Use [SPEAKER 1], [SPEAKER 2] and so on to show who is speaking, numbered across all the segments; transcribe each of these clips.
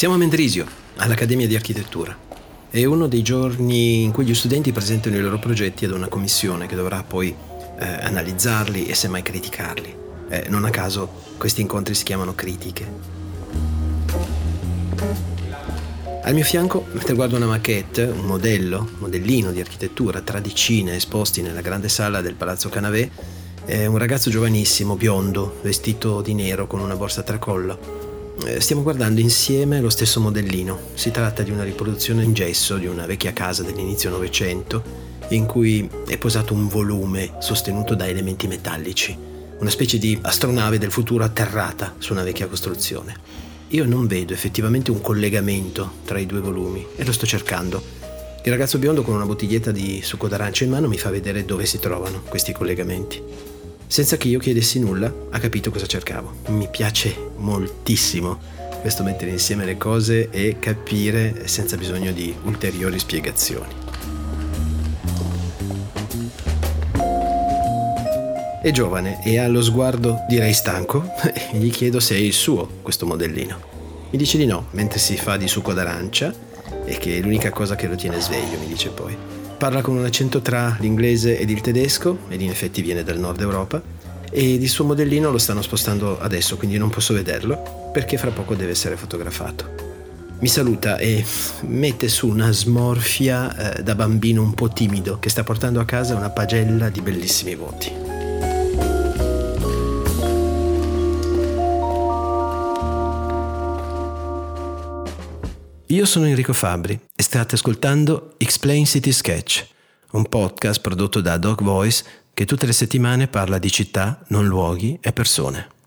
[SPEAKER 1] Siamo a Mendrisio, all'Accademia di Architettura. È uno dei giorni in cui gli studenti presentano i loro progetti ad una commissione che dovrà poi eh, analizzarli e semmai criticarli. Eh, non a caso questi incontri si chiamano critiche. Al mio fianco, mentre guardo una maquette, un modello, un modellino di architettura, tra decine esposti nella grande sala del Palazzo Canavé, è un ragazzo giovanissimo, biondo, vestito di nero con una borsa a tracollo. Eh, stiamo guardando insieme lo stesso modellino. Si tratta di una riproduzione in gesso di una vecchia casa dell'inizio Novecento in cui è posato un volume sostenuto da elementi metallici, una specie di astronave del futuro atterrata su una vecchia costruzione. Io non vedo effettivamente un collegamento tra i due volumi e lo sto cercando. Il ragazzo biondo con una bottiglietta di succo d'arancia in mano mi fa vedere dove si trovano questi collegamenti. Senza che io chiedessi nulla, ha capito cosa cercavo. Mi piace moltissimo questo mettere insieme le cose e capire senza bisogno di ulteriori spiegazioni. È giovane e ha lo sguardo, direi stanco, e gli chiedo se è il suo questo modellino. Mi dice di no, mentre si fa di succo d'arancia e che è l'unica cosa che lo tiene sveglio, mi dice poi. Parla con un accento tra l'inglese ed il tedesco, ed in effetti viene dal nord Europa, e il suo modellino lo stanno spostando adesso, quindi non posso vederlo, perché fra poco deve essere fotografato. Mi saluta e mette su una smorfia eh, da bambino un po' timido che sta portando a casa una pagella di bellissimi voti. Io sono Enrico Fabri e state ascoltando Explain City Sketch, un podcast prodotto da Dog Voice che tutte le settimane parla di città, non luoghi e persone.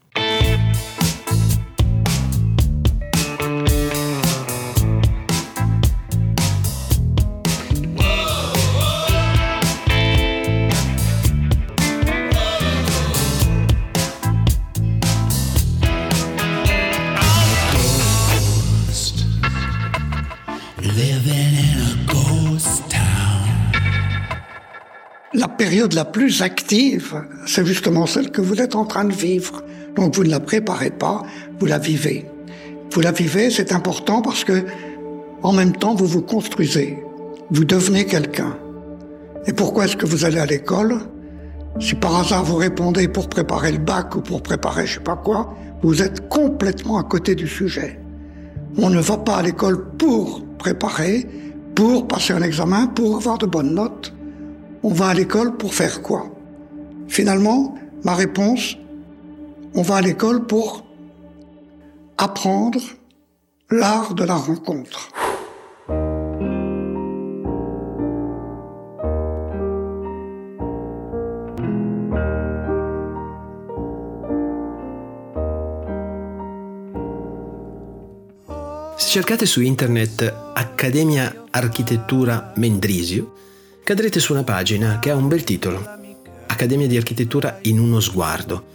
[SPEAKER 2] Période la plus active, c'est justement celle que vous êtes en train de vivre. Donc vous ne la préparez pas, vous la vivez. Vous la vivez, c'est important parce que en même temps vous vous construisez, vous devenez quelqu'un. Et pourquoi est-ce que vous allez à l'école? Si par hasard vous répondez pour préparer le bac ou pour préparer je sais pas quoi, vous êtes complètement à côté du sujet. On ne va pas à l'école pour préparer, pour passer un examen, pour avoir de bonnes notes on va à l'école pour faire quoi? Finalement, ma réponse, on va à l'école pour apprendre l'art de la rencontre.
[SPEAKER 1] Se cercate su internet Accademia Architettura Mendrisio, cadrete su una pagina che ha un bel titolo, Accademia di Architettura in uno sguardo.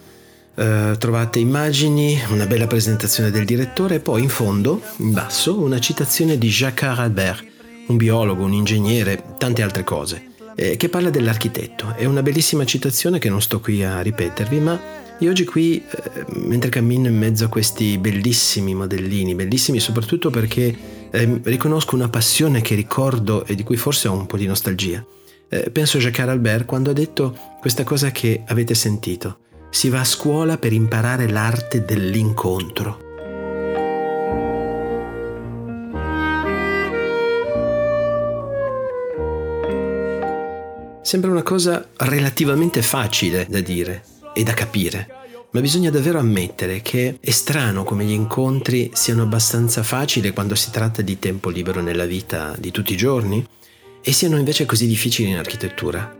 [SPEAKER 1] Uh, trovate immagini, una bella presentazione del direttore e poi in fondo, in basso, una citazione di Jacques Albert, un biologo, un ingegnere, tante altre cose, eh, che parla dell'architetto. È una bellissima citazione che non sto qui a ripetervi, ma io oggi qui, eh, mentre cammino in mezzo a questi bellissimi modellini, bellissimi soprattutto perché eh, riconosco una passione che ricordo e di cui forse ho un po' di nostalgia. Eh, penso a Jacques Albert quando ha detto questa cosa che avete sentito. Si va a scuola per imparare l'arte dell'incontro. Sembra una cosa relativamente facile da dire e da capire ma bisogna davvero ammettere che è strano come gli incontri siano abbastanza facili quando si tratta di tempo libero nella vita di tutti i giorni e siano invece così difficili in architettura.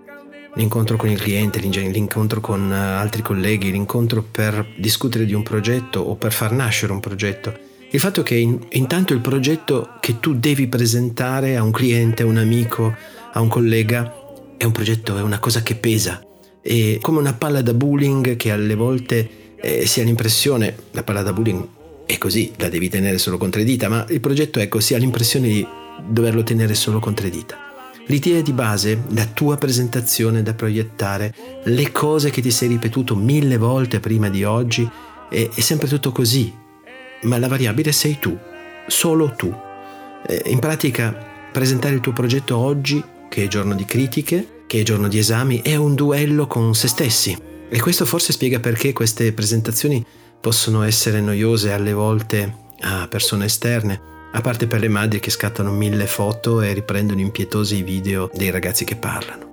[SPEAKER 1] L'incontro con il cliente, l'incontro con eh, altri colleghi, l'incontro per discutere di un progetto o per far nascere un progetto. Il fatto che in, intanto il progetto che tu devi presentare a un cliente, a un amico, a un collega, è un progetto, è una cosa che pesa, e come una palla da bowling che alle volte eh, si ha l'impressione, la palla da bowling è così, la devi tenere solo con tre dita, ma il progetto ecco si ha l'impressione di doverlo tenere solo con tre dita. L'idea di base, la tua presentazione da proiettare, le cose che ti sei ripetuto mille volte prima di oggi, è, è sempre tutto così, ma la variabile sei tu. solo tu. Eh, in pratica, presentare il tuo progetto oggi, che è giorno di critiche, che giorno di esami, è un duello con se stessi. E questo forse spiega perché queste presentazioni possono essere noiose alle volte a persone esterne, a parte per le madri che scattano mille foto e riprendono impietosi video dei ragazzi che parlano.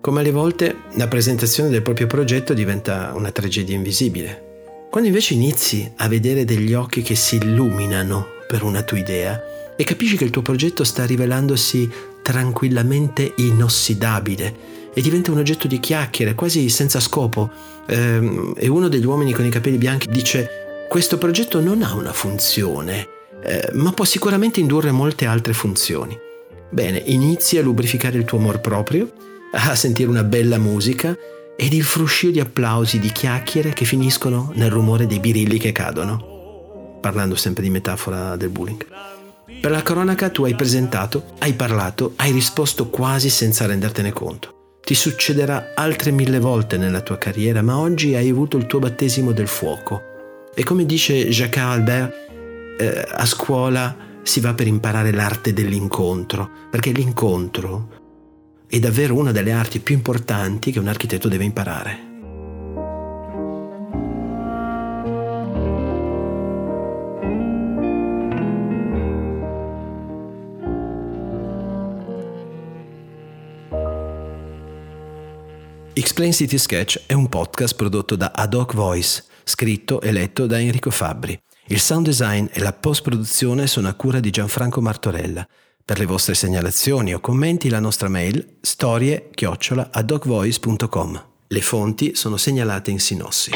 [SPEAKER 1] Come alle volte la presentazione del proprio progetto diventa una tragedia invisibile. Quando invece inizi a vedere degli occhi che si illuminano per una tua idea e capisci che il tuo progetto sta rivelandosi tranquillamente inossidabile e diventa un oggetto di chiacchiere, quasi senza scopo, ehm, e uno degli uomini con i capelli bianchi dice questo progetto non ha una funzione, eh, ma può sicuramente indurre molte altre funzioni. Bene, inizi a lubrificare il tuo amor proprio a sentire una bella musica ed il fruscio di applausi, di chiacchiere che finiscono nel rumore dei birilli che cadono. Parlando sempre di metafora del bullying. Per la cronaca tu hai presentato, hai parlato, hai risposto quasi senza rendertene conto. Ti succederà altre mille volte nella tua carriera, ma oggi hai avuto il tuo battesimo del fuoco. E come dice Jacques Albert, eh, a scuola si va per imparare l'arte dell'incontro, perché l'incontro è davvero una delle arti più importanti che un architetto deve imparare. Explain City Sketch è un podcast prodotto da Ad Hoc Voice, scritto e letto da Enrico Fabbri. Il sound design e la post-produzione sono a cura di Gianfranco Martorella. Per le vostre segnalazioni o commenti la nostra mail storie-adocvoice.com. Le fonti sono segnalate in sinossi.